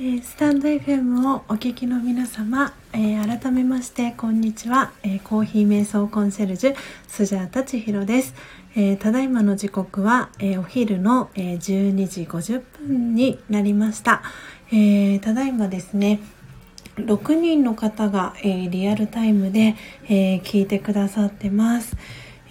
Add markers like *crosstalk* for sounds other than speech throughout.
え、スタンド FM をお聞きの皆様、えー、改めましてこんにちは、えー、コーヒー瞑想コンシェルジュスジャータ千尋です、えただいまの時刻は、えお昼の、え12時50分になりました、えただいまですね6人の方が、えリアルタイムで、え聞いてくださってます、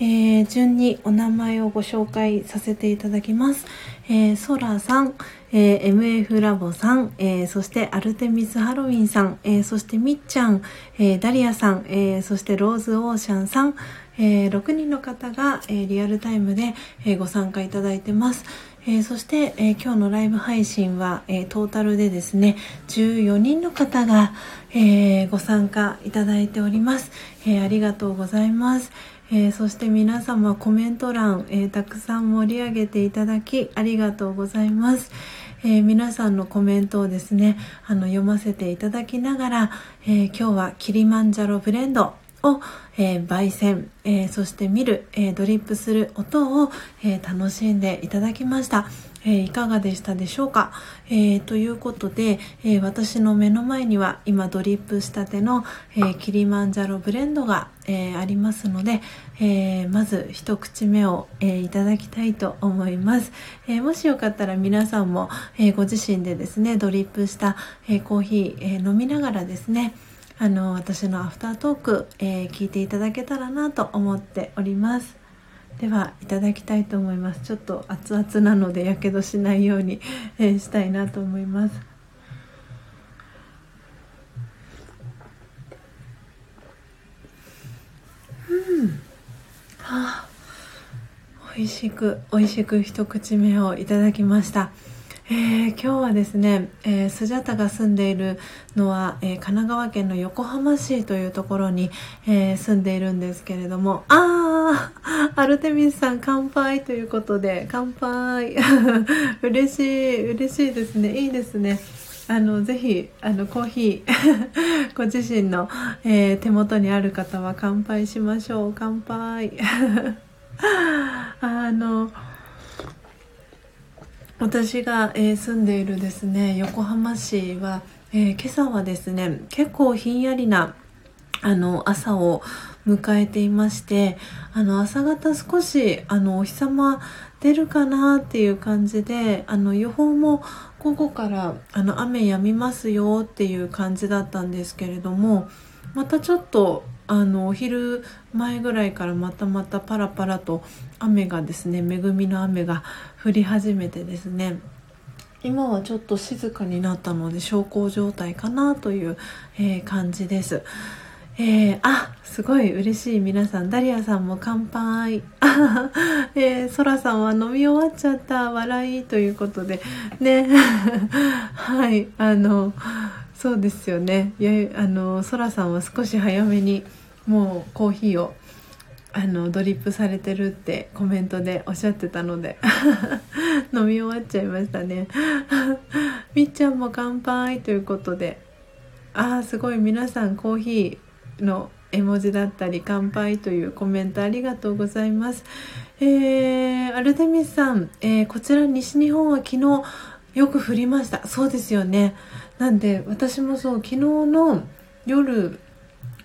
え順にお名前をご紹介させていただきます、えソラさん、えー、MF ラボさん、えー、そしてアルテミスハロウィンさん、えー、そしてみっちゃん、え、ダリアさん、え、そしてローズオーシャンさん、え、6人の方が、え、リアルタイムで、え、ご参加いただいてます。え、そして、えー、今日のライブ配信は、え、トータルでですね14人の方が、え、ご参加いただいております、え、ありがとうございます、えー、そして皆様コメント欄、えー、たくさん盛り上げていただきありがとうございます、えー、皆さんのコメントをですねあの読ませていただきながら、え今日はキリマンジャロブレンドを、え、焙煎、え、そして見る、え、ドリップする音を、え楽しんでいただきました。えいかがでしたでしょうか、えということで、え私の目の前には今ドリップしたての、えキリマンジャロブレンドが、えありますので、えまず一口目を、えいただきたいと思います、えもしよかったら皆さんも、えご自身でですねドリップした、えコーヒー、え飲みながらですねあの私のアフタートーク、え、聞いていただけたらなと思っております。ではいただきたいと思います。ちょっと熱々なのでやけどしないように、えー、したいなと思います。うん。はあ美味しく美味しく一口目をいただきました。えー、今日はですね、えー、スジャタが住んでいるのは、えー、神奈川県の横浜市というところに、え住んでいるんですけれども、あー、アルテミスさん乾杯ということで、乾杯。*laughs* 嬉しい、嬉しいですね。いいですね。あの、ぜひ、あの、コーヒー、*laughs* ご自身の、え手元にある方は乾杯しましょう。乾杯。*laughs* あの、私が、住んでいるですね横浜市は、えー、今朝はですね結構ひんやりなあの朝を迎えていましてあの朝方少しあのお日様出るかなっていう感じであの予報も午後からあの雨止みますよっていう感じだったんですけれどもまたちょっとあのお昼前ぐらいからまたまたパラパラと雨がですね恵みの雨が降り始めてですね今はちょっと静かになったので小康状態かなという、えー、感じです。えー、あ、すごい嬉しい皆さん。ダリアさんも乾杯。*laughs* えー、ソラさんは飲み終わっちゃった。笑いということで。ね。*laughs* はい。あの、そうですよね。いや、あの、ソラさんは少し早めにもうコーヒーをあのドリップされてるってコメントでおっしゃってたので *laughs* 飲み終わっちゃいましたね。*laughs* みっちゃんも乾杯ということでああすごい皆さんコーヒーの絵文字だったり乾杯というコメントありがとうございます。えー、アルテミスさん、えー、こちら西日本は昨日よく降りました。そうですよね。なんで私もそう昨日の夜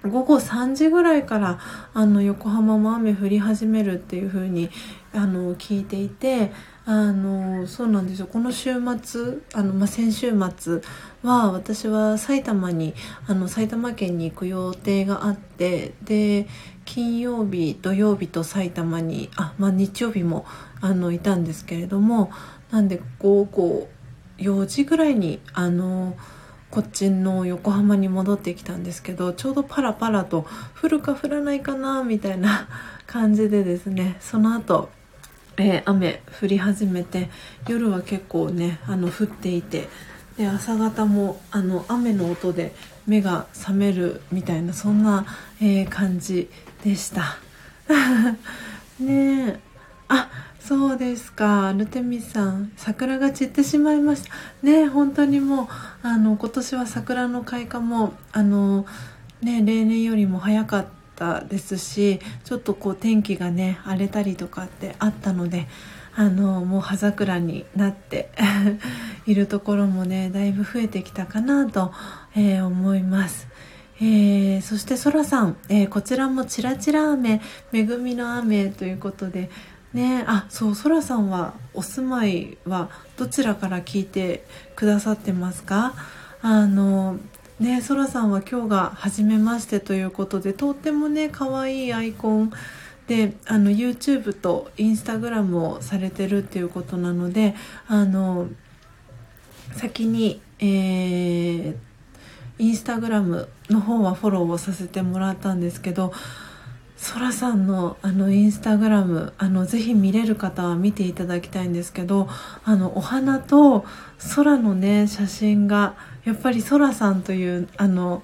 午後3時ぐらいからあの横浜も雨降り始めるっていう風にあの聞いていてあのそうなんですよ。この週末あの、まあ、先週末は私は埼玉にあの埼玉県に行く予定があってで金曜日土曜日と埼玉にあ、まあ、日曜日もあのいたんですけれどもなんで午後4時ぐらいにあのこっちの横浜に戻ってきたんですけどちょうどパラパラと降るか降らないかなみたいな感じでですねその後、えー、雨降り始めて夜は結構ねあの降っていてで朝方もあの雨の音で目が覚めるみたいなそんな、えー、感じでした。*laughs* ねえ。あそうですかルテミさん桜が散ってしまいましたね本当にもうあの今年は桜の開花もあのね例年よりも早かったですしちょっとこう天気がね荒れたりとかってあったのであのもう葉桜になって *laughs* いるところもねだいぶ増えてきたかなと、えー、思います。えー、そしてそらさん、えー、こちらもちらちら雨恵みの雨ということでね。あそうそらさんはお住まいはどちらから聞いてくださってますか？あのねそらさんは今日が初めましてということでとってもね可愛いアイコンであの YouTube と Instagram をされてるっていうことなのであの先にえーインスタグラムの方はフォローをさせてもらったんですけどそらさんのあのインスタグラムあのぜひ見れる方は見ていただきたいんですけどあのお花と空のね写真がやっぱりそらさんというあの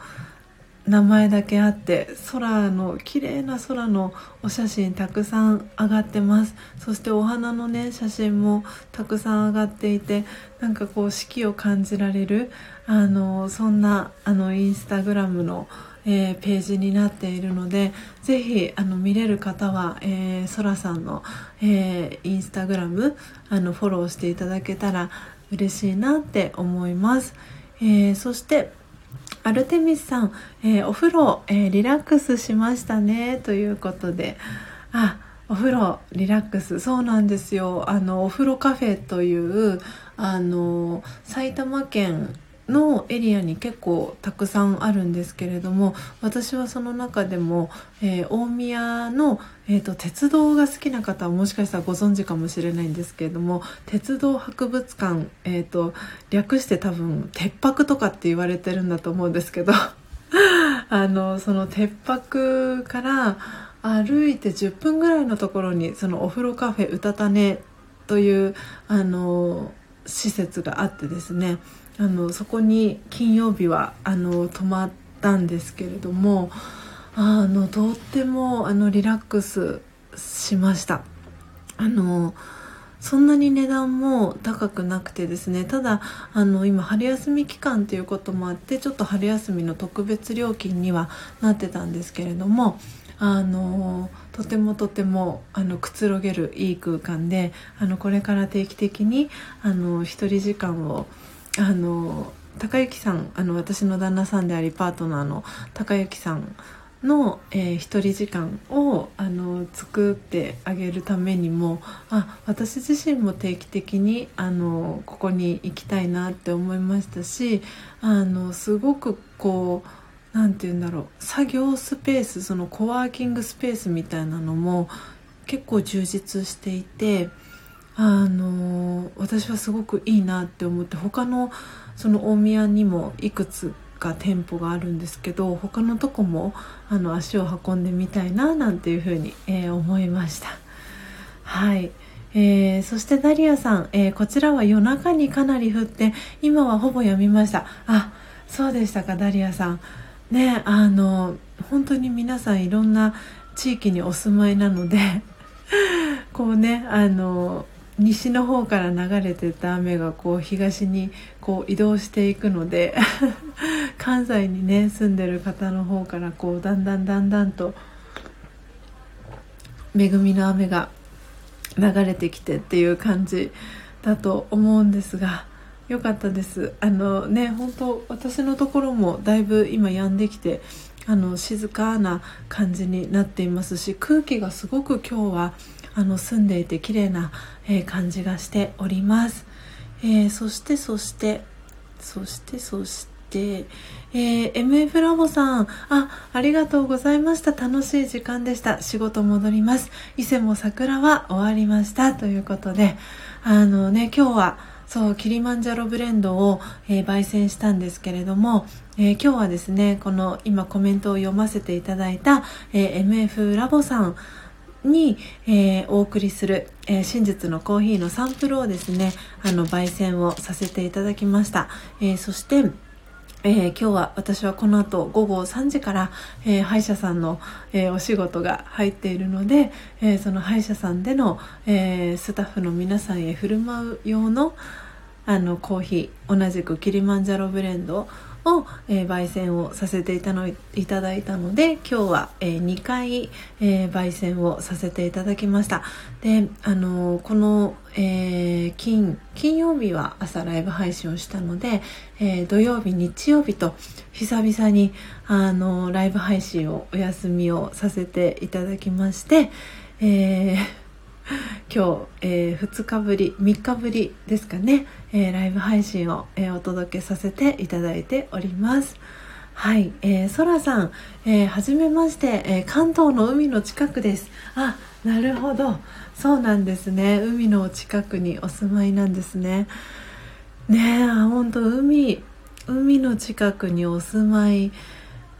名前だけあって空の綺麗な空のお写真たくさん上がってます。そしてお花のね写真もたくさん上がっていてなんかこう四季を感じられるあのそんなあのインスタグラムの、えー、ページになっているのでぜひあの見れる方は、えー、そらさんの、えー、インスタグラムあのフォローしていただけたら嬉しいなって思います、えー、そしてアルテミスさん、え、お風呂、え、リラックスしましたねということで。あお風呂リラックス。そうなんですよ。あのお風呂カフェというあの埼玉県のエリアに結構たくさんあるんですけれども私はその中でも、えー、大宮の、えーと、鉄道が好きな方はもしかしたらご存知かもしれないんですけれども鉄道博物館、えーと、略して多分鉄泊とかって言われてるんだと思うんですけど *laughs* あのその鉄泊から歩いて10分ぐらいのところにそのお風呂カフェうたたねというあの施設があってですね。あのそこに金曜日はあの泊まったんですけれどもあのとってもあのリラックスしました。あのそんなに値段も高くなくてですねただあの今春休み期間ということもあってちょっと春休みの特別料金にはなってたんですけれどもあのとてもとてもあのくつろげるいい空間であのこれから定期的にあの一人時間をあの高之さんあの私の旦那さんでありパートナーの高之さんの、えー、一人時間をあの作ってあげるためにもあ私自身も定期的にあのここに行きたいなって思いましたしあのすごくこう何て言うんだろう作業スペースそのコワーキングスペースみたいなのも結構充実していてあの私はすごくいいなって思って他のその大宮にもいくつか店舗があるんですけど他のとこもあの足を運んでみたいななんていうふうに、えー、思いました。はい。えー、そしてダリアさん、えー、こちらは夜中にかなり降って今はほぼやみました。あそうでしたかダリアさん。ねあの本当に皆さんいろんな地域にお住まいなのでこうねあの西の方から流れてた雨がこう東にこう移動していくので *laughs* 関西にね住んでる方の方からこうだんだんだんだんと恵みの雨が流れてきてっていう感じだと思うんですがよかったです。あのね本当私のところもだいぶ今止んできてあの静かな感じになっていますし空気がすごく今日はあの住んでいて綺麗な、えー、感じがしております、えー、そしてそしてそしてそしてえー、MF ラボさん、あ、ありがとうございました。楽しい時間でした。仕事戻ります。伊勢も桜は終わりました。ということで、あのね、今日は、そうキリマンジャロブレンドを、えー、焙煎したんですけれども、えー、今日はですねこの今コメントを読ませていただいた、えー、MF ラボさんに、えー、お送りする、えー、真実のコーヒーのサンプルをですねあの焙煎をさせていただきました、えー、そしてえー、今日は私はこの後午後3時から、えー、歯医者さんの、えー、お仕事が入っているので、えその歯医者さんでの、えスタッフの皆さんへ振る舞う用のあのコーヒー同じくキリマンジャロブレンドを、えー、焙煎をさせていたのいただいたので今日は、えー、2回、えー、焙煎をさせていただきました。であのこの、え金金曜日は朝ライブ配信をしたので、え土曜日日曜日と久々にあのライブ配信をお休みをさせていただきまして、えー *laughs* 今日、えー、2日ぶり3日ぶりですかね、えー、ライブ配信を、えー、お届けさせていただいております。はい、えー、そらさん、えー、はじめまして、えー、関東の海の近くです。あなるほど。そうなんですね。海の近くにお住まいなんですね。ねえ本当海海の近くにお住まい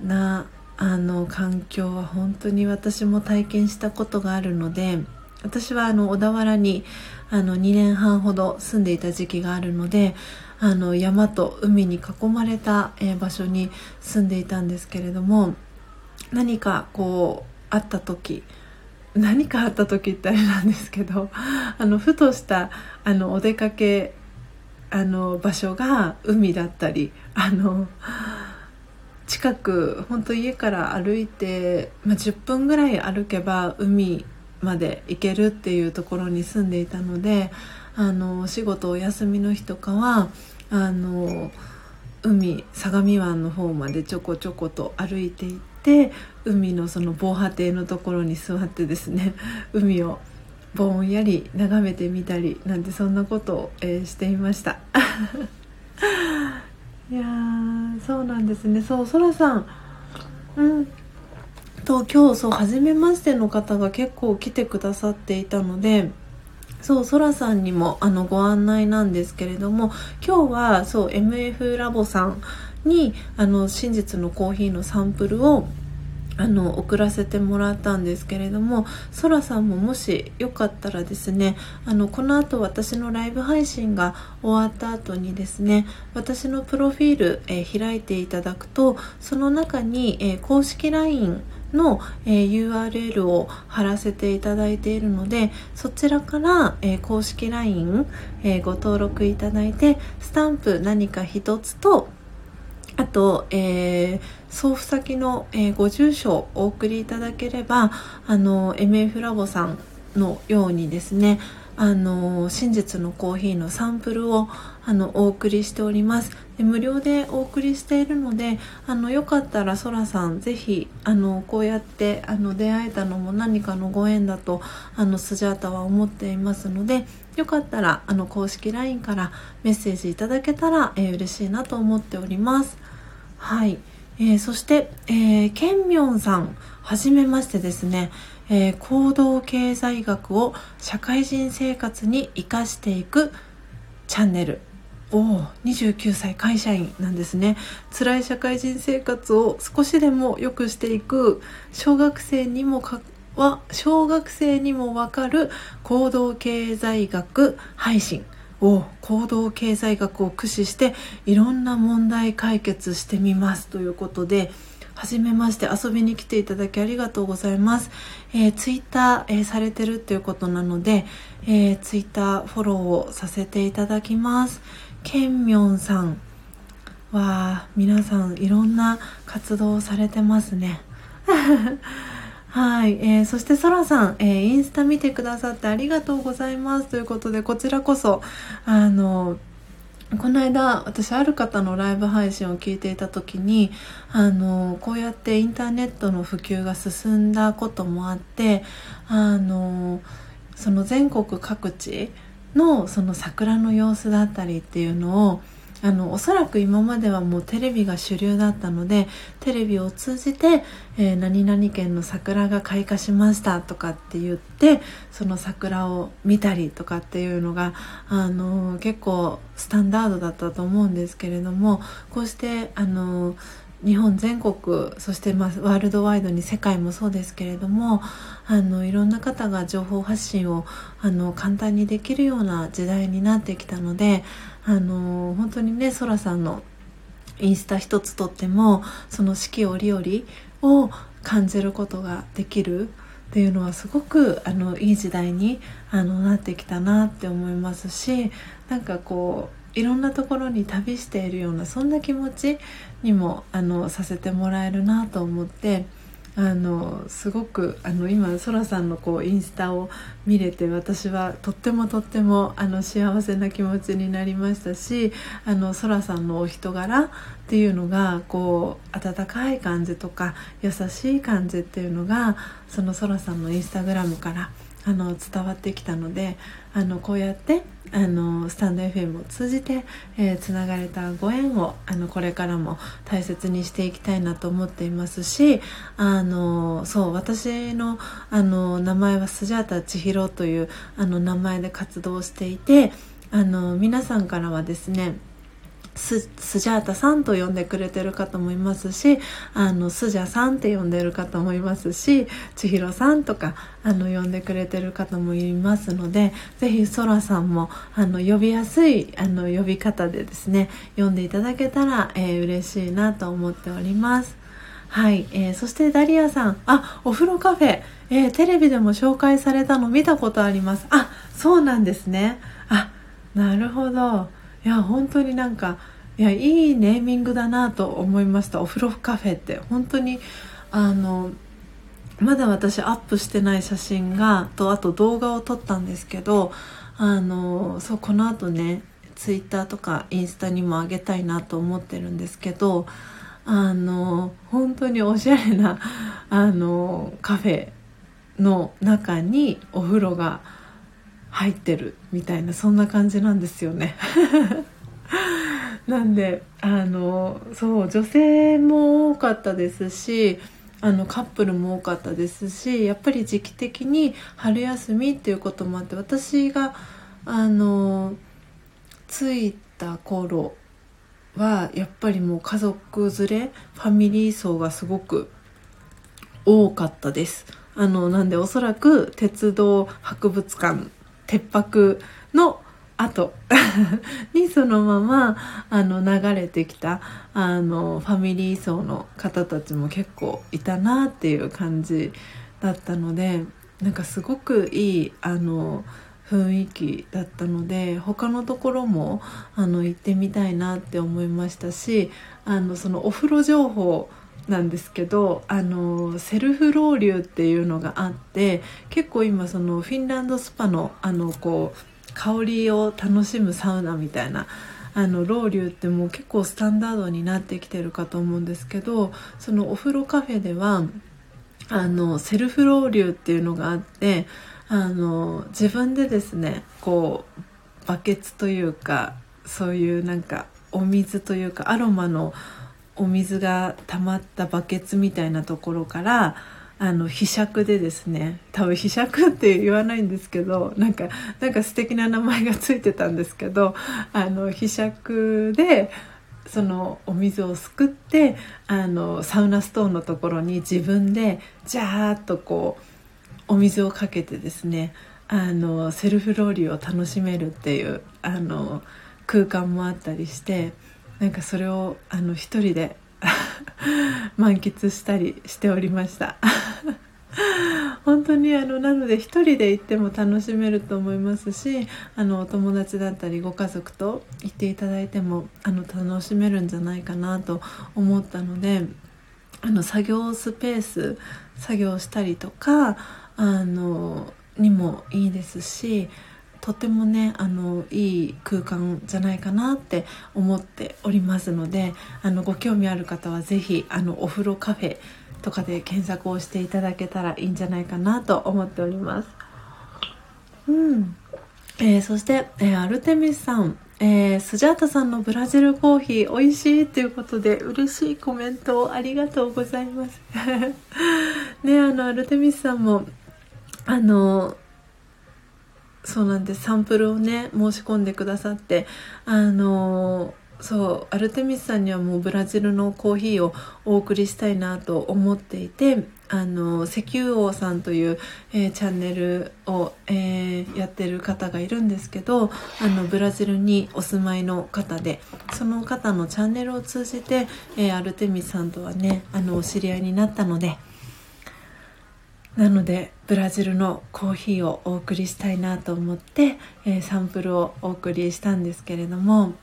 なあの環境は本当に私も体験したことがあるので私はあの小田原にあの2年半ほど住んでいた時期があるのであの山と海に囲まれた、え、場所に住んでいたんですけれども何かこうあった時何かあった時ってあれなんですけど *laughs* あのふとしたあのお出かけあの場所が海だったりあの近く本当家から歩いて、まあ、10分ぐらい歩けば海まで行けるっていうところに住んでいたのであのお仕事お休みの日とかはあの海相模湾の方までちょこちょこと歩いていって海のその防波堤のところに座ってですね *laughs* 海をぼんやり眺めてみたりなんてそんなことを、えー、していました。*laughs* いやそうなんですね。そうそらさん。うん。と今日そう初めましての方が結構来てくださっていたのでそうそらさんにもあのご案内なんですけれども今日はそう MF ラボさんにあの真実のコーヒーのサンプルをあの送らせてもらったんですけれどもそらさんももしよかったらですねあのこの後私のライブ配信が終わった後にですね私のプロフィール、えー、開いていただくとその中に、えー、公式 LINE の、えー、URL を貼らせていただいているのでそちらから、えー、公式 LINE、えー、ご登録いただいてスタンプ何か一つとあと、えー、送付先の、えー、ご住所をお送りいただければあの MF ラボさんのようにですねあの真実のコーヒーのサンプルをあのお送りしております。で無料でお送りしているのであのよかったらそらさんぜひあのこうやってあの出会えたのも何かのご縁だとあのスジャータは思っていますのでよかったらあの公式 LINE からメッセージいただけたら、えー、嬉しいなと思っております。はい、えー、そして、えー、ケンミョンさんはじめましてですね。えー、行動経済学を社会人生活に生かしていくチャンネル。おお29歳会社員なんですね。辛い社会人生活を少しでも良くしていく小学生にもかは小学生にもわかる行動経済学配信。を行動経済学を駆使していろんな問題解決してみますということではじめまして遊びに来ていただきありがとうございます。えー、ツイッター、えー、されてるっていうことなので、えー、ツイッターフォローをさせていただきます。ケンミョンさんは皆さんいろんな活動をされてますね。*laughs* はい、えー、そしてそらさん、えー、インスタ見てくださってありがとうございますということでこちらこそあのこの間私ある方のライブ配信を聞いていた時にあのこうやってインターネットの普及が進んだこともあってあのその全国各地のその桜の様子だったりっていうのをあのおそらく今まではもうテレビが主流だったのでテレビを通じて、えー、何々県の桜が開花しましたとかって言ってその桜を見たりとかっていうのがあの結構スタンダードだったと思うんですけれどもこうしてあの日本全国そしてまあワールドワイドに世界もそうですけれどもあのいろんな方が情報発信をあの簡単にできるような時代になってきたのであの本当にねそらさんのインスタ一つとってもその四季折々を感じることができるっていうのはすごくあのいい時代にあのなってきたなって思いますしなんかこういろんなところに旅しているようなそんな気持ちにもあのさせてもらえるなと思ってあのすごくあの今そらさんのこうインスタを見れて私はとってもとってもあの幸せな気持ちになりましたしあのそらさんのお人柄っていうのがこう温かい感じとか優しい感じっていうのがそのそらさんのインスタグラムからあの伝わってきたのであのこうやってあのスタンド FM を通じてつな、えー、がれたご縁をあのこれからも大切にしていきたいなと思っていますしあのそう私のあの名前はスジャータ千尋というあの名前で活動していてあの皆さんからはですねススジャータさんと呼んでくれてる方もいますしあのスジャさんって呼んでる方もいますし千尋さんとかあの呼んでくれてる方もいますのでぜひそらさんもあの呼びやすいあの呼び方でですね呼んでいただけたら、えー、嬉しいなと思っております。はい、えー、そしてダリアさん。あお風呂カフェ、えー、テレビでも紹介されたの見たことあります。あそうなんですね。あなるほど。いや本当になんかいやいいネーミングだなと思いました。お風呂カフェって。本当にあのまだ私アップしてない写真がとあと動画を撮ったんですけどあのそうこのあとねツイッターとかインスタにも上げたいなと思ってるんですけどあの本当におしゃれなあのカフェの中にお風呂が入ってるみたいなそんな感じなんですよね。*laughs* なんであのそう女性も多かったですしあのカップルも多かったですしやっぱり時期的に春休みっていうこともあって私があの着いた頃はやっぱりもう家族連れファミリー層がすごく多かったです。あのなんでおそらく鉄道博物館鉄泊の後 *laughs* にそのままあの流れてきたあのファミリー層の方たちも結構いたなっていう感じだったのでなんかすごくいいあの雰囲気だったので他のところもあの行ってみたいなって思いましたしあのそのお風呂情報なんですけどあのセルフロウリュっていうのがあって結構今そのフィンランドスパのあのこう香りを楽しむサウナみたいなあのロウリュってもう結構スタンダードになってきてるかと思うんですけどそのお風呂カフェではあのセルフロウリュっていうのがあってあの自分でですねこうバケツというかそういうなんかお水というかアロマのお水が溜まったバケツみたいなところからあの被釈でですね多分被釈って言わないんですけどなんかなんか素敵な名前がついてたんですけどあの被釈でそのお水をすくってあのサウナストーンのところに自分でジャーッとこうお水をかけてですねあのセルフローリーを楽しめるっていうあの空間もあったりしてなんかそれをあの一人で *laughs* 満喫したりしておりました。*laughs* 本当にあのなので1人で行っても楽しめると思いますしあのお友達だったりご家族と行っていただいてもあの楽しめるんじゃないかなと思ったのであの作業スペース作業したりとかあのにもいいですしとてもねあのいい空間じゃないかなって思っておりますのであのご興味ある方は是非あのお風呂カフェとかで検索をしていただけたらいいんじゃないかなと思っております。うんえー、そして、えー、アルテミスさん、えー、スジャータさんのブラジルコーヒー美味しいということで嬉しいコメントをありがとうございます。*laughs* ねあのアルテミスさんもあのそうなんです。サンプルをね申し込んでくださってあのそうアルテミスさんにはもうブラジルのコーヒーをお送りしたいなと思っていてあの石油王さんという、えー、チャンネルを、えー、やってる方がいるんですけどあのブラジルにお住まいの方でその方のチャンネルを通じて、えー、アルテミスさんとはねあのお知り合いになったのでなのでブラジルのコーヒーをお送りしたいなと思って、えー、サンプルをお送りしたんですけれども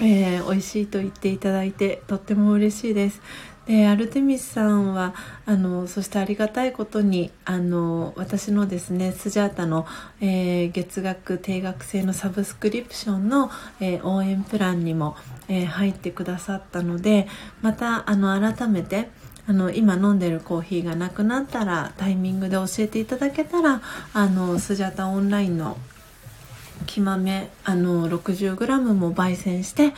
えー、美味しいと言っていただいてとっても嬉しいです。でアルテミスさんはあのそしてありがたいことにあの私のですねスジャータの、えー、月額定額制のサブスクリプションの、えー、応援プランにも、えー、入ってくださったのでまたあの改めてあの今飲んでるコーヒーがなくなったらタイミングで教えていただけたらあのスジャタオンラインの木豆あの 60g も焙煎して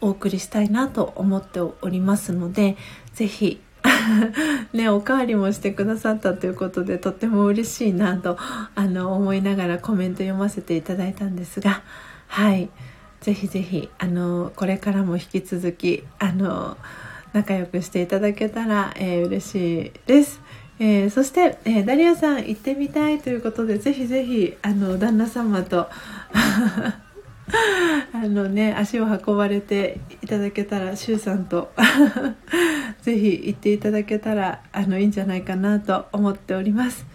お送りしたいなと思っておりますのでぜひ *laughs* ね、おかわりもしてくださったということでとっても嬉しいなとあの思いながらコメント読ませていただいたんですがはい。ぜひぜひあのこれからも引き続きあの仲良くしていただけたら、えー、嬉しいです。えー、そして、えー、ダリアさん行ってみたいということでぜひぜひあの旦那様と *laughs* あのね足を運ばれていただけたら周さんと *laughs* ぜひ行っていただけたらあのいいんじゃないかなと思っております。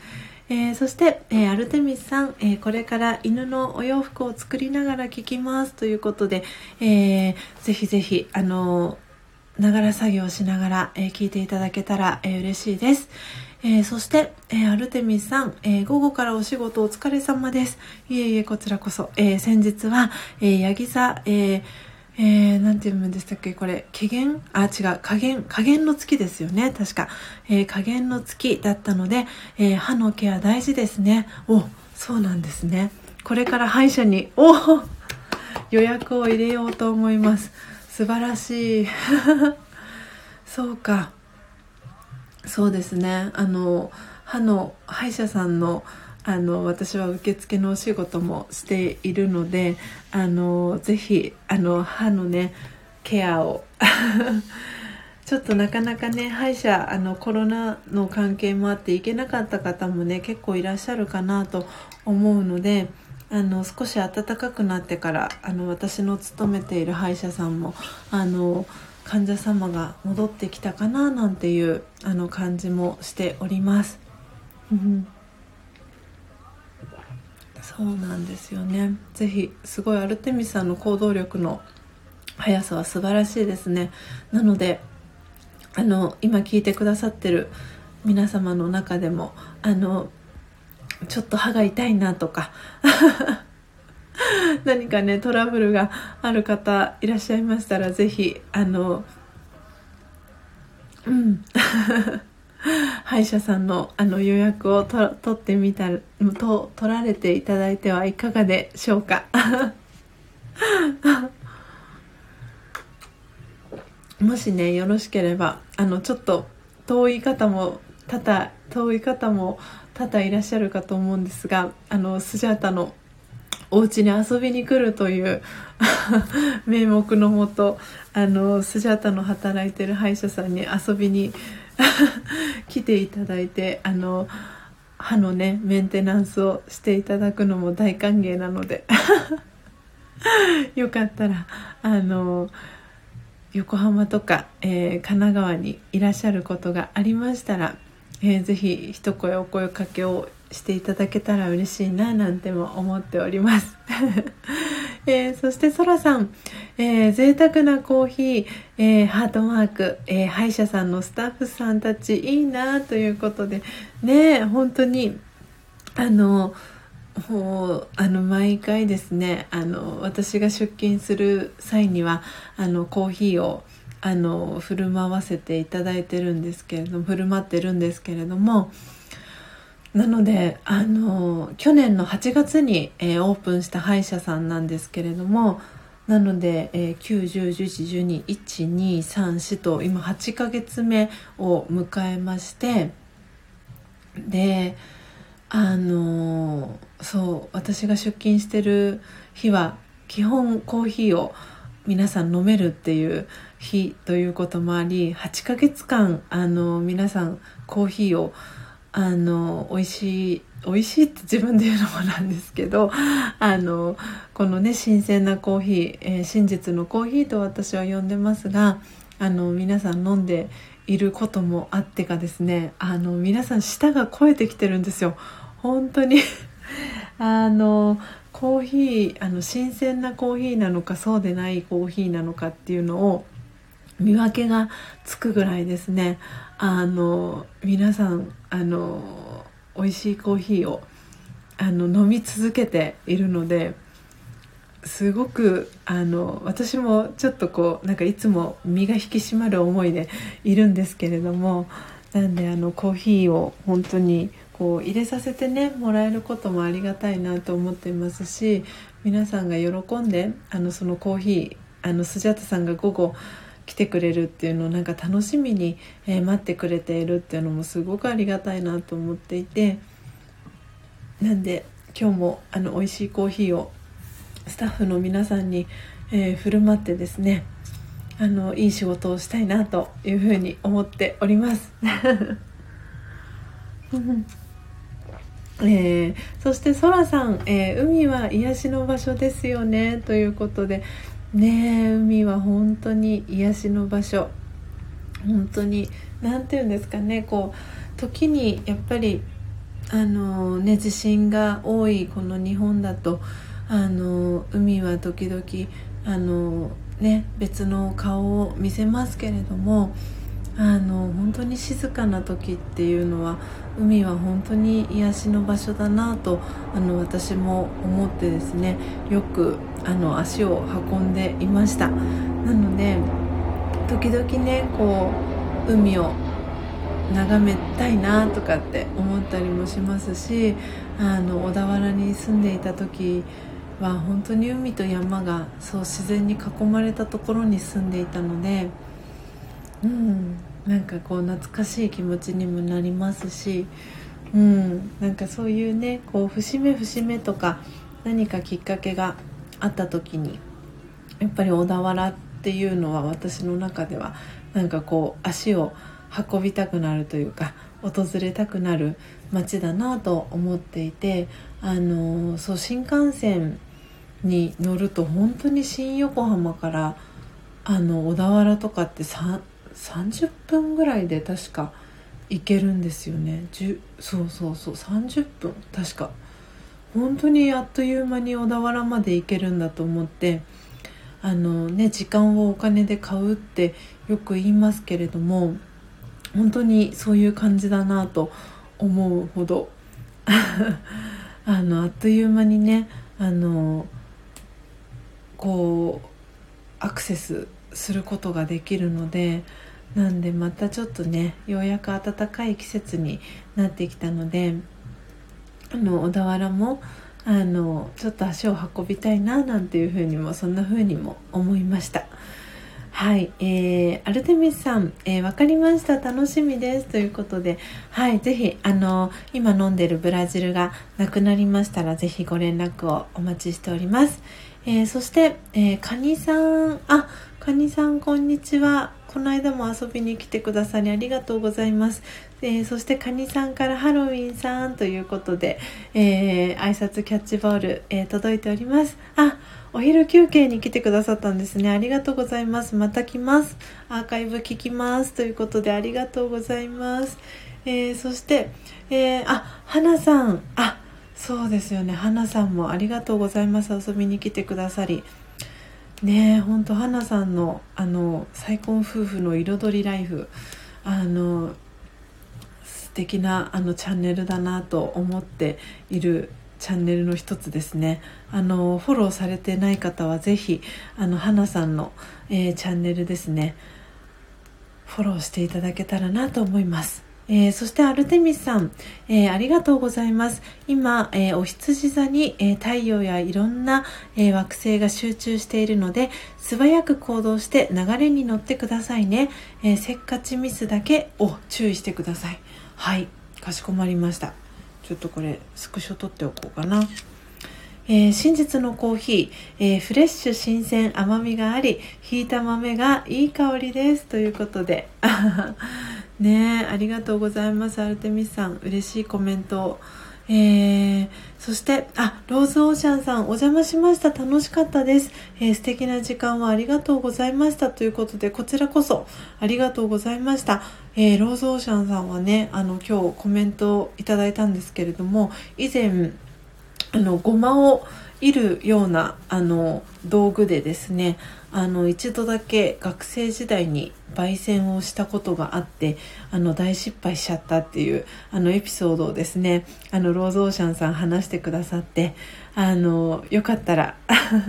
えー、そして、えー、アルテミスさん、えー、これから犬のお洋服を作りながら聞きますということで、えー、ぜひぜひあのながら作業しながら、え聞いていただけたら、え嬉しいです。えー、そして、えー、アルテミスさん、えー、午後からお仕事お疲れ様です。いえいえ、こちらこそ。え先日は、えヤギ座、ええー、なんて読むんでしたっけ？これ、加減あ、違う、加減、加減の月ですよね。確か。え加減の月だったので、え歯のケア大事ですね。お、そうなんですね。これから歯医者に、お予約を入れようと思います。素晴らしい。*laughs* そうか。そうですねあの歯の歯医者さんのあの私は受付のお仕事もしているのであのぜひあの歯のねケアを *laughs* ちょっとなかなかね歯医者あのコロナの関係もあって行けなかった方もね結構いらっしゃるかなと思うのであの少し暖かくなってからあの私の勤めている歯医者さんもあの患者様が戻ってきたかななんていうあの感じもしております。そうなんですよね。ぜひすごいアルテミスさんの行動力の速さは素晴らしいですね。なのであの今聞いてくださってる皆様の中でもあのちょっと歯が痛いなとか。*laughs* 何かねトラブルがある方いらっしゃいましたら是非あのうん。*laughs* 歯医者さんのあの予約をと取ってみたと取られていただいてはいかがでしょうか。*laughs* もしねよろしければあのちょっと遠い方も多々遠い方も多々いらっしゃるかと思うんですがあのスジャータのお家に遊びに来るという *laughs* 名目のもとあのスジャータの働いてる歯医者さんに遊びに *laughs* 来ていただいてあの歯のねメンテナンスをしていただくのも大歓迎なので *laughs* よかったらあの横浜とか、えー、神奈川にいらっしゃることがありましたら、えー、ぜひ一声お声かけをしていただけたら嬉しいななんても思っております。*laughs* えー、そしてそらさん、えー、贅沢なコーヒー、えー、ハートマーク、えー、歯医者さんのスタッフさんたちいいなということでね本当にあのもうあの毎回ですねあの私が出勤する際にはあのコーヒーをあの振る舞わせていただいてるんですけれども振る舞ってるんですけれどもなのであの去年の8月に、えー、オープンした歯医者さんなんですけれどもなので、えー、9、10、11、12、1、2、3、4と今8ヶ月目を迎えましてであのそう私が出勤してる日は基本コーヒーを皆さん飲めるっていう日ということもあり8ヶ月間あの皆さんコーヒーをあの美味しい美味しいって自分で言うのもなんですけどあのこのね新鮮なコーヒー、えー、真実のコーヒーと私は呼んでますがあの皆さん飲んでいることもあってかですねあの皆さん舌が肥えてきてるんですよ。本当に。*laughs* あのコーヒーあの新鮮なコーヒーなのかそうでないコーヒーなのかっていうのを見分けがつくぐらいですね。あの皆さんあの美味しいコーヒーをあの飲み続けているのですごくあの私もちょっとこうなんかいつも身が引き締まる思いでいるんですけれどもなんであのコーヒーを本当にこう入れさせてねもらえることもありがたいなと思っていますし皆さんが喜んであのそのコーヒーあのスジャタさんが午後来てくれるっていうのをなんか楽しみに、えー、待ってくれているっていうのもすごくありがたいなと思っていてなんで今日もあの美味しいコーヒーをスタッフの皆さんに、えー、振る舞ってですねあのいい仕事をしたいなというふうに思っております。*laughs* えー、そしてそらさん、えー、海は癒しの場所ですよねということでね海は本当に癒しの場所。本当に何て言うんですかね。こう時にやっぱりあのね地震が多いこの日本だとあの海は時々あのね別の顔を見せますけれどもあの本当に静かな時っていうのは海は本当に癒しの場所だなとあの私も思ってですねよくあの足を運んでいました。なので時々ねこう海を眺めたいなとかって思ったりもしますしあの小田原に住んでいた時は本当に海と山がそう自然に囲まれたところに住んでいたのでうんなんかこう懐かしい気持ちにもなりますしうんなんかそういうねこう節目節目とか何かきっかけがあった時にやっぱり小田原っていうのは私の中ではなんかこう足を運びたくなるというか訪れたくなる街だなと思っていてあのそう新幹線に乗ると本当に新横浜からあの小田原とかって30分ぐらいで確か行けるんですよね。そうそうそう30分確か。本当にあっという間に小田原まで行けるんだと思ってあのね時間をお金で買うってよく言いますけれども本当にそういう感じだなと思うほど *laughs* あのあっという間にねあのこうアクセスすることができるのでなんでまたちょっとねようやく暖かい季節になってきたのであの小田原もあのちょっと足を運びたいななんていうふうにもそんなふうにも思いました。はい、えー、アルテミスさん、えー、分かりました。楽しみです。ということではいぜひあの今飲んでるブラジルがなくなりましたらぜひご連絡をお待ちしております。えー、そして、えー、カニさん、あ、カニさんこんにちは。この間も遊びに来てくださりありがとうございます。えー、そしてカニさんからハロウィンさんということで、えー、挨拶キャッチボール、えー、届いております。あ、お昼休憩に来てくださったんですね。ありがとうございます。また来ます。アーカイブ聞きます。ということでありがとうございます。えそして、えあ、花さん、あ、そうですよね花さんもありがとうございます遊びに来てくださりねえほんと花さんのあの再婚夫婦の彩りライフあの素敵なあのチャンネルだなと思っているチャンネルの一つですね。あのフォローされてない方は是非あの花さんの、えー、チャンネルですね。フォローしていただけたらなと思います。えー、そしてアルテミスさん、えー、ありがとうございます。今、えー、お羊座に、え太陽やいろんな、え惑星が集中しているので、素早く行動して流れに乗ってくださいね。えせっかちミスだけを注意してください。はい、かしこまりました。ちょっとこれスクショ取っておこうかな。えー、真実のコーヒー、えー、フレッシュ新鮮甘みがありひいた豆がいい香りですということで *laughs* ねありがとうございます。アルテミスさん嬉しいコメント。えー、そしてあローズオーシャンさんお邪魔しました。楽しかったです、えー、素敵な時間をありがとうございました。ということでこちらこそありがとうございました、えー、ローズオーシャンさんはねあの今日コメントをいただいたんですけれども以前あのごまをいるようなあの道具でですねあの一度だけ学生時代に焙煎をしたことがあってあの大失敗しちゃったっていうあのエピソードをですねあのローズオーシャンさん話してくださってあのよかったら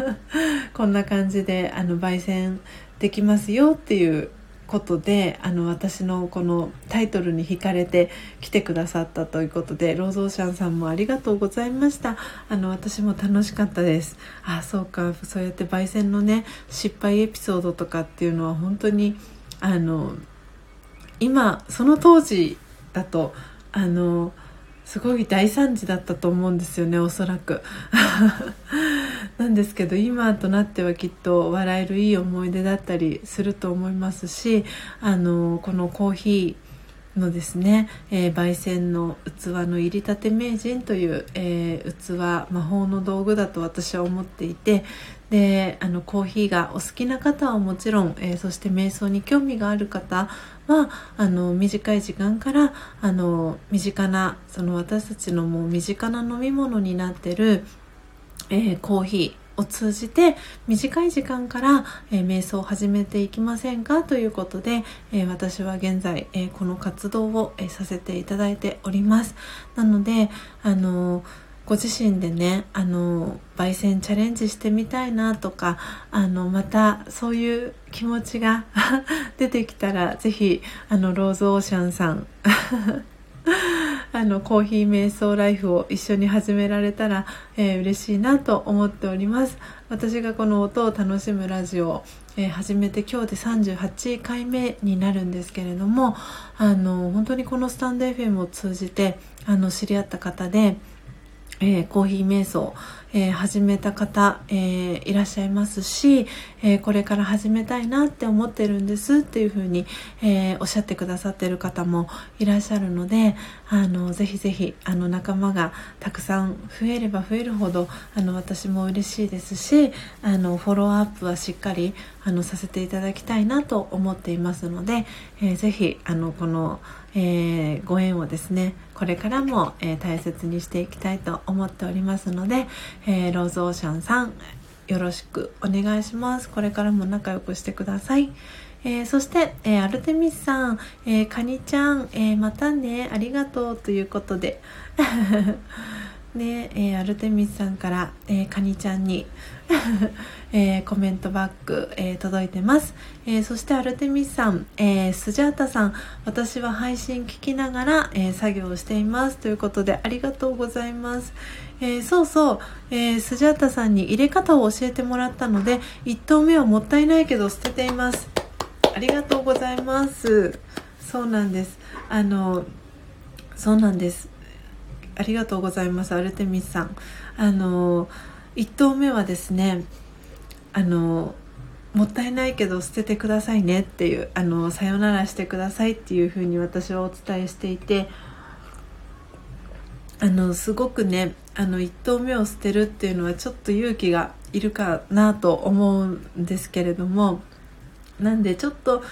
*laughs* こんな感じであの焙煎できますよっていうことであの私のこのタイトルに惹かれて来てくださったということでローゾーシャンさんもありがとうございました。あの私も楽しかったです。あそうか。そうやって焙煎のね失敗エピソードとかっていうのは本当にあの今その当時だとあのすごい大惨事だったと思うんですよねおそらく。*laughs* なんですけど今となってはきっと笑えるいい思い出だったりすると思いますしあのこのコーヒーのですね、えー、焙煎の器の入りたて名人という、えー、器魔法の道具だと私は思っていてであのコーヒーがお好きな方はもちろん、えー、そして瞑想に興味がある方はあの短い時間からあの身近なその私たちのもう身近な飲み物になってる、えー、コーヒーを通じて短い時間から、えー、瞑想を始めていきませんかということで、えー、私は現在、えー、この活動を、えさせていただいております。なのであのご自身でねあの焙煎チャレンジしてみたいなとかあのまたそういう気持ちが *laughs* 出てきたら是非あのローズオーシャンさん *laughs* あのコーヒー瞑想ライフを一緒に始められたら、えー、嬉しいなと思っております。私がこの音を楽しむラジオを、えー、始めて今日で38回目になるんですけれどもあの本当にこのスタンド FM を通じてあの知り合った方でえー、コーヒー瞑想、えー、始めた方、えー、いらっしゃいますし、えこれから始めたいなって思ってるんですっていうふうに、えおっしゃってくださってる方もいらっしゃるのであのぜひぜひあの仲間がたくさん増えれば増えるほどあの私も嬉しいですしあのフォローアップはしっかりあのさせていただきたいなと思っていますので、えー、ぜひあのこの「え、ご縁をですねこれからも、えー、大切にしていきたいと思っておりますので、えー、ローズオーシャンさんよろしくお願いします。これからも仲良くしてください、えー、そして、えー、アルテミスさん、えー、カニちゃん、えまたねありがとうということで。*laughs* ねえー、アルテミスさんから、えー、カニちゃんに。えー、コメントバック、えー、届いてます、えー、そしてアルテミスさん、え、スジャータさん私は配信聞きながら、え作業をしています。ということでありがとうございます、えそうそう、えスジャータさんに入れ方を教えてもらったので1投目はもったいないけど捨てています。ありがとうございます。そうなんです。あのそうなんです。ありがとうございますアルテミスさん。あの1投目はですねあのもったいないけど捨ててくださいねっていうあのさよならしてくださいっていうふうに私はお伝えしていてあのすごくねあの1投目を捨てるっていうのはちょっと勇気がいるかなと思うんですけれどもなんでちょっと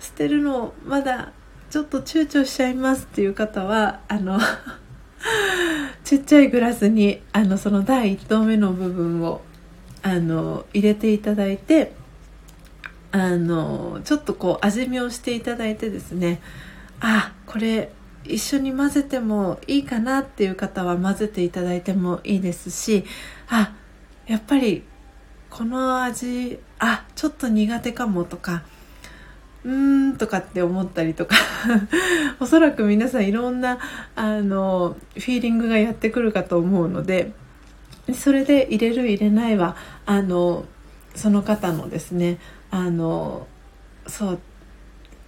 捨てるのまだちょっと躊躇しちゃいますっていう方はあの *laughs* ちっちゃいグラスにあのその第1投目の部分をあの入れていただいてあのちょっとこう味見をしていただいてですねあこれ一緒に混ぜてもいいかなっていう方は混ぜていただいてもいいですしあやっぱりこの味あちょっと苦手かもとかうーんとかって思ったりとか *laughs* おそらく皆さんいろんなあのフィーリングがやってくるかと思うのでそれで入れる入れないはあのその方のですねあのそう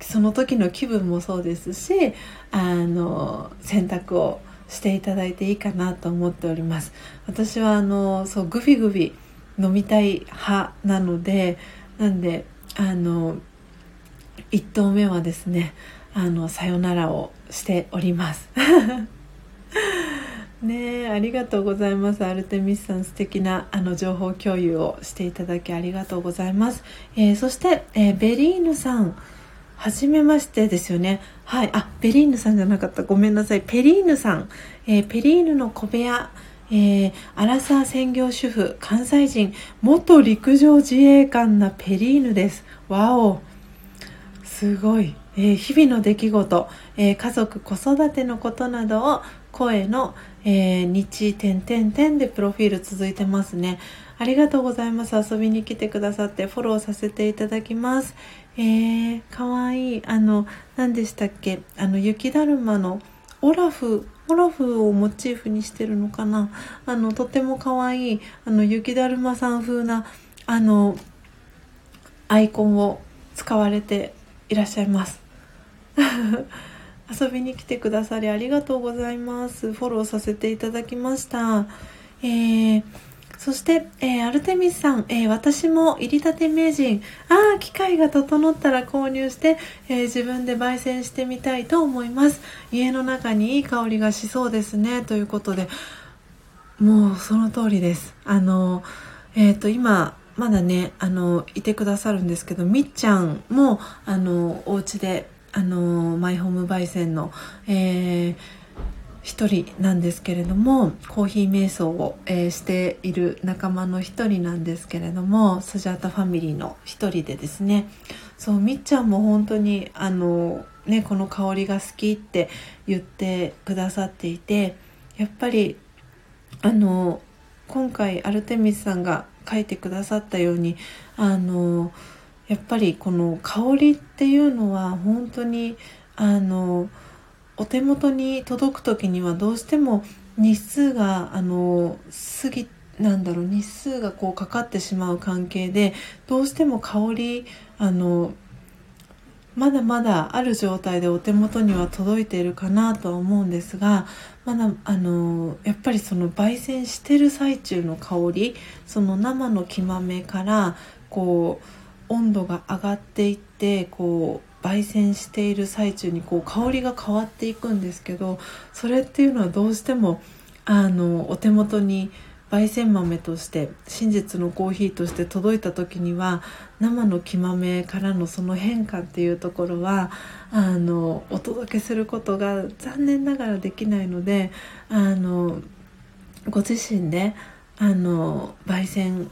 その時の気分もそうですしあの選択をしていただいていいかなと思っております。私はあのそうグビグビ飲みたい派なのでなんであの1投目はですねあのさよならをしております。ねありがとうございます。アルテミスさん素敵なあの情報共有をしていただきありがとうございます、えー、そして、えー、ベリーヌさんはじめましてですよね。はい。あベリーヌさんじゃなかった。ごめんなさい。ペリーヌさん、えー、ペリーヌの小部屋。え、アラサー専業主婦関西人元陸上自衛官なペリーヌです。わお。すごい、えー、日々の出来事、えー、家族子育てのことなどを声の、えー、日点点点でプロフィール続いてますね。ありがとうございます。遊びに来てくださってフォローさせていただきます。えー、かわいい。あの何でしたっけ？あの雪だるまのオラフオラフをモチーフにしてるのかな？あのとてもかわいいあの雪だるまさん風なあのアイコンを使われていらっしゃいます。*laughs* 遊びに来てくださりありがとうございますフォローさせていただきましたえーそして、えー、アルテミスさん、えー、私も入りたて名人、ああ、機会が整ったら購入して、えー、自分で焙煎してみたいと思います。家の中にいい香りがしそうですね。ということで、もうその通りです。あの、えっ、と、今、まだね、あの、いてくださるんですけど、みっちゃんも、あの、お家で、あの、マイホーム焙煎の、えー、一人なんですけれどもコーヒー瞑想を、えー、している仲間の一人なんですけれどもスジャータファミリーの一人でですね。そうみっちゃんも本当にあの、ね、この香りが好きって言ってくださっていてやっぱりあの今回アルテミスさんが書いてくださったようにあのやっぱりこの香りっていうのは本当にあのお手元に届く時にはどうしても日数があの過ぎなんだろう日数がこうかかってしまう関係でどうしても香りあのまだまだある状態でお手元には届いているかなとは思うんですがまだあのやっぱりその焙煎してる最中の香りその生の木豆からこう温度が上がっていってこう焙煎している最中にこう香りが変わっていくんですけどそれっていうのはどうしてもあのお手元に焙煎豆として真実のコーヒーとして届いた時には生の木豆からのその変化っていうところはあのお届けすることが残念ながらできないのであのご自身であの焙煎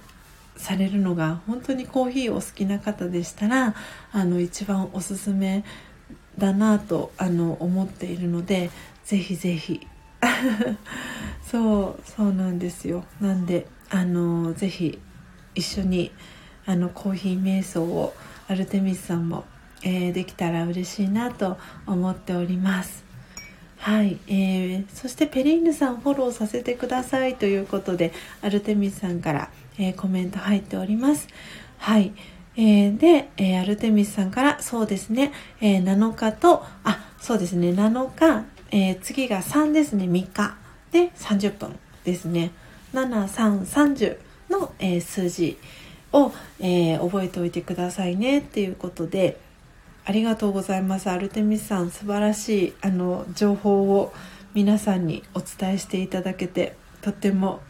されるのが本当にコーヒーお好きな方でしたらあの一番おすすめだなとあの思っているのでぜひぜひ。*laughs* そうそうなんですよ。なんであのぜひ一緒にあのコーヒー瞑想をアルテミスさんも、えー、できたら嬉しいなと思っております。はい、えー、そしてペリーヌさんフォローさせてくださいということでアルテミスさんからえー、コメント入っております。はい。えー、で、えー、アルテミスさんから、そうですね、えー、7日と、あ、そうですね、7日、えー、次が3ですね、3日で30分ですね。7、3、30の、えー、数字を、えー、覚えておいてくださいねっていうことで、ありがとうございます。アルテミスさん、素晴らしい、あの、情報を皆さんにお伝えしていただけて、とても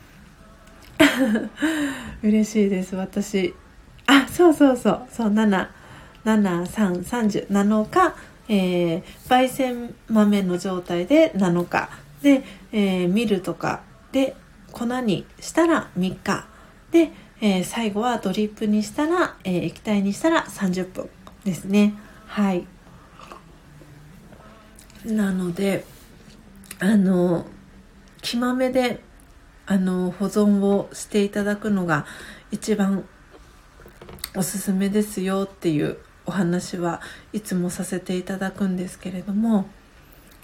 *laughs* 嬉しいです私。あそうそうそう。そう77330 7日、えー、焙煎豆の状態で7日。で、えー、ミルとか。で粉にしたら3日。で、えー、最後はドリップにしたら、えー、液体にしたら30分ですね。はい。なのであの木豆であの保存をしていただくのが一番おすすめですよっていうお話はいつもさせていただくんですけれども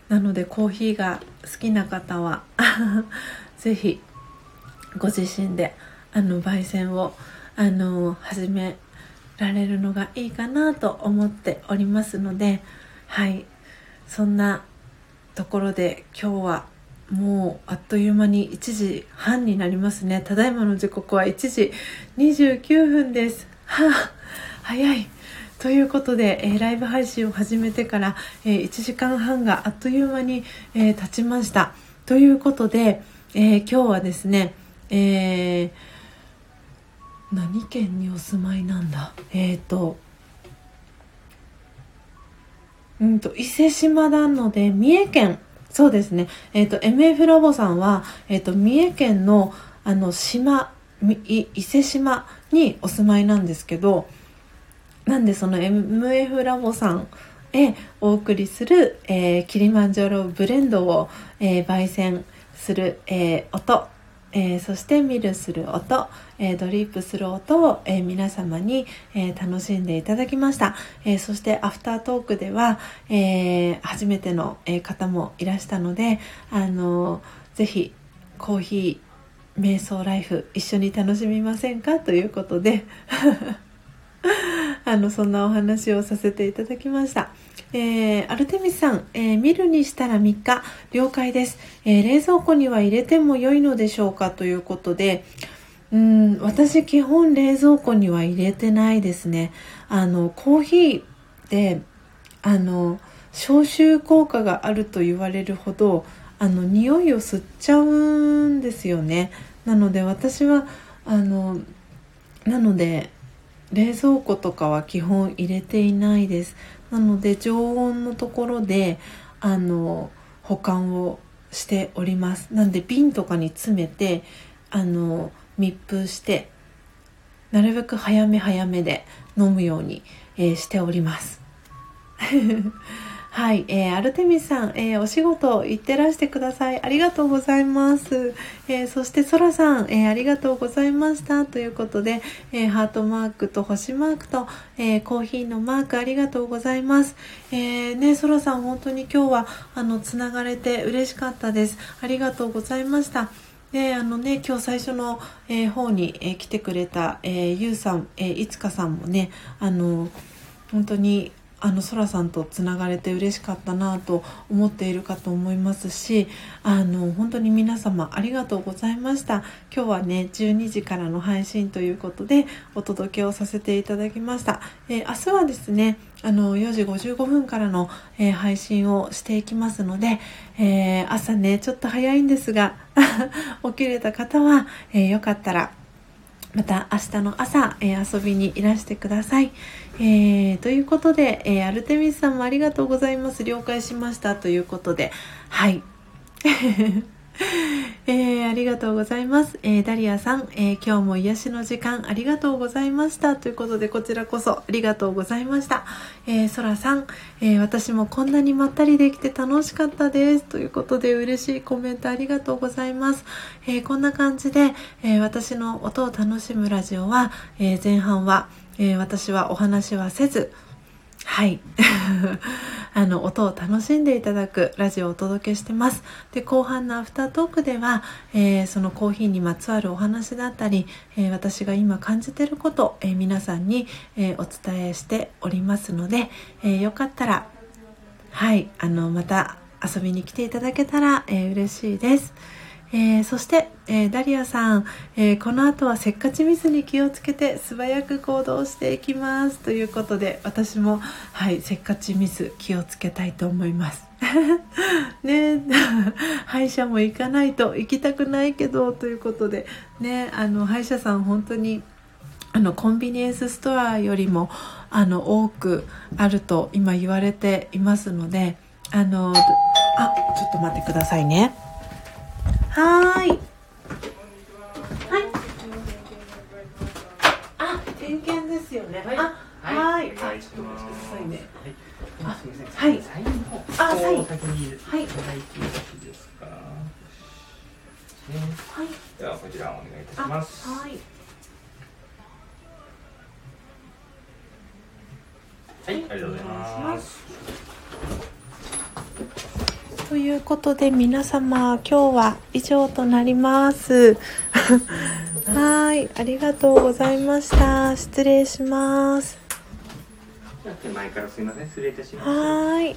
なのでコーヒーが好きな方は *laughs* 是非ご自身であの焙煎をあの始められるのがいいかなと思っておりますのではい。そんなところで今日はもうあっという間に1時半になりますね。ただいまの時刻は1時29分です。はあ早い。ということで、えー、ライブ配信を始めてから、えー、1時間半があっという間に、えー、経ちました。ということで、え今日はですね、え何県にお住まいなんだ？えっ、とうんと伊勢志摩なので三重県。そうですね。えっ、と、MF ラボさんは、えっ、と、三重県の、あの、島、伊勢島にお住まいなんですけど、なんでその MF ラボさんへお送りする、えー、キリマンジャロブレンドを、えー、焙煎する、えー、音、えー、そしてミルする音、えー、ドリップする音を、えー、皆様に、え楽しんでいただきました、えそしてアフタートークでは、え初めての、方もいらしたのであのぜひコーヒー瞑想ライフ一緒に楽しみませんか？ということで *laughs* あのそんなお話をさせていただきました。えー、アルテミスさん、えー、見るにしたら3日、了解です、えー、冷蔵庫には入れても良いのでしょうか？ということで、うん、私基本冷蔵庫には入れてないですね。あの、コーヒーで、あの、消臭効果があると言われるほど、あの、匂いを吸っちゃうんですよね。なので私は、あの、なので、冷蔵庫とかは基本入れていないですなので常温のところであの保管をしておりますなんで瓶とかに詰めてあの密封してなるべく早め早めで飲むように、えー、しております *laughs* はい、えー、アルテミスさん、えー、お仕事行ってらしてください。ありがとうございます。えー、そしてソラさん、えありがとうございました。ということで、えハートマークと星マークと、えコーヒーのマークありがとうございます。えね、ソラさん、本当に今日は、あの、つながれて嬉しかったです。ありがとうございました。であのね今日最初の、えー、方に、えー、来てくれた、えー、ゆうさん、え、いつかさんもねあの本当にあのそらさんとつながれて嬉しかったなと思っているかと思いますしあの本当に皆様ありがとうございました。今日はね12時からの配信ということでお届けをさせていただきました、えー、明日はですねあの4時55分からの、えー、配信をしていきますので、えー、朝ねちょっと早いんですが *laughs* 起きれた方は、えよかったらまた明日の朝、えー、遊びにいらしてください。えー、ということで、えー、アルテミスさんもありがとうございます。了解しましたということで、はい。*laughs* えー、ありがとうございます。えー、ダリアさん、えー、今日も癒しの時間ありがとうございました。ということで、こちらこそありがとうございました。えー、ソラさん、え私もこんなにまったりできて楽しかったです。ということで、嬉しいコメントありがとうございます。えこんな感じで、え私の音を楽しむラジオは、え前半は、え私はお話はせず、はい。*laughs* あの、音を楽しんでいただくラジオをお届けしてます。で、後半のアフタートークでは、えー、そのコーヒーにまつわるお話だったり、えー、私が今感じてること、えー、皆さんに、えお伝えしておりますので、えよかったら、はい、あの、また遊びに来ていただけたら、え嬉しいです。えー、そして、えー、ダリアさん、えー、この後はせっかちミスに気をつけて素早く行動していきますということで私も、はい、せっかちミス気をつけたいと思います *laughs* ね *laughs* 歯医者も行かないと行きたくないけどということでねあの歯医者さん本当にあのコンビニエンスストアよりもあの多くあると今言われていますのであのあちょっと待ってくださいね。はい。はい。あ、点検ですよね。はい。あ、はい。あ、ちょっとお待ちくださいね。あ、はい。あ、サイン。先にはい。いただいてよろしいですか。はい。ではこちらお願いいたします。はい。はい、ありがとうございます。ということで皆様今日は以上となります。*laughs* はいありがとうございました。失礼します。手前からすいません。失礼いたします。はい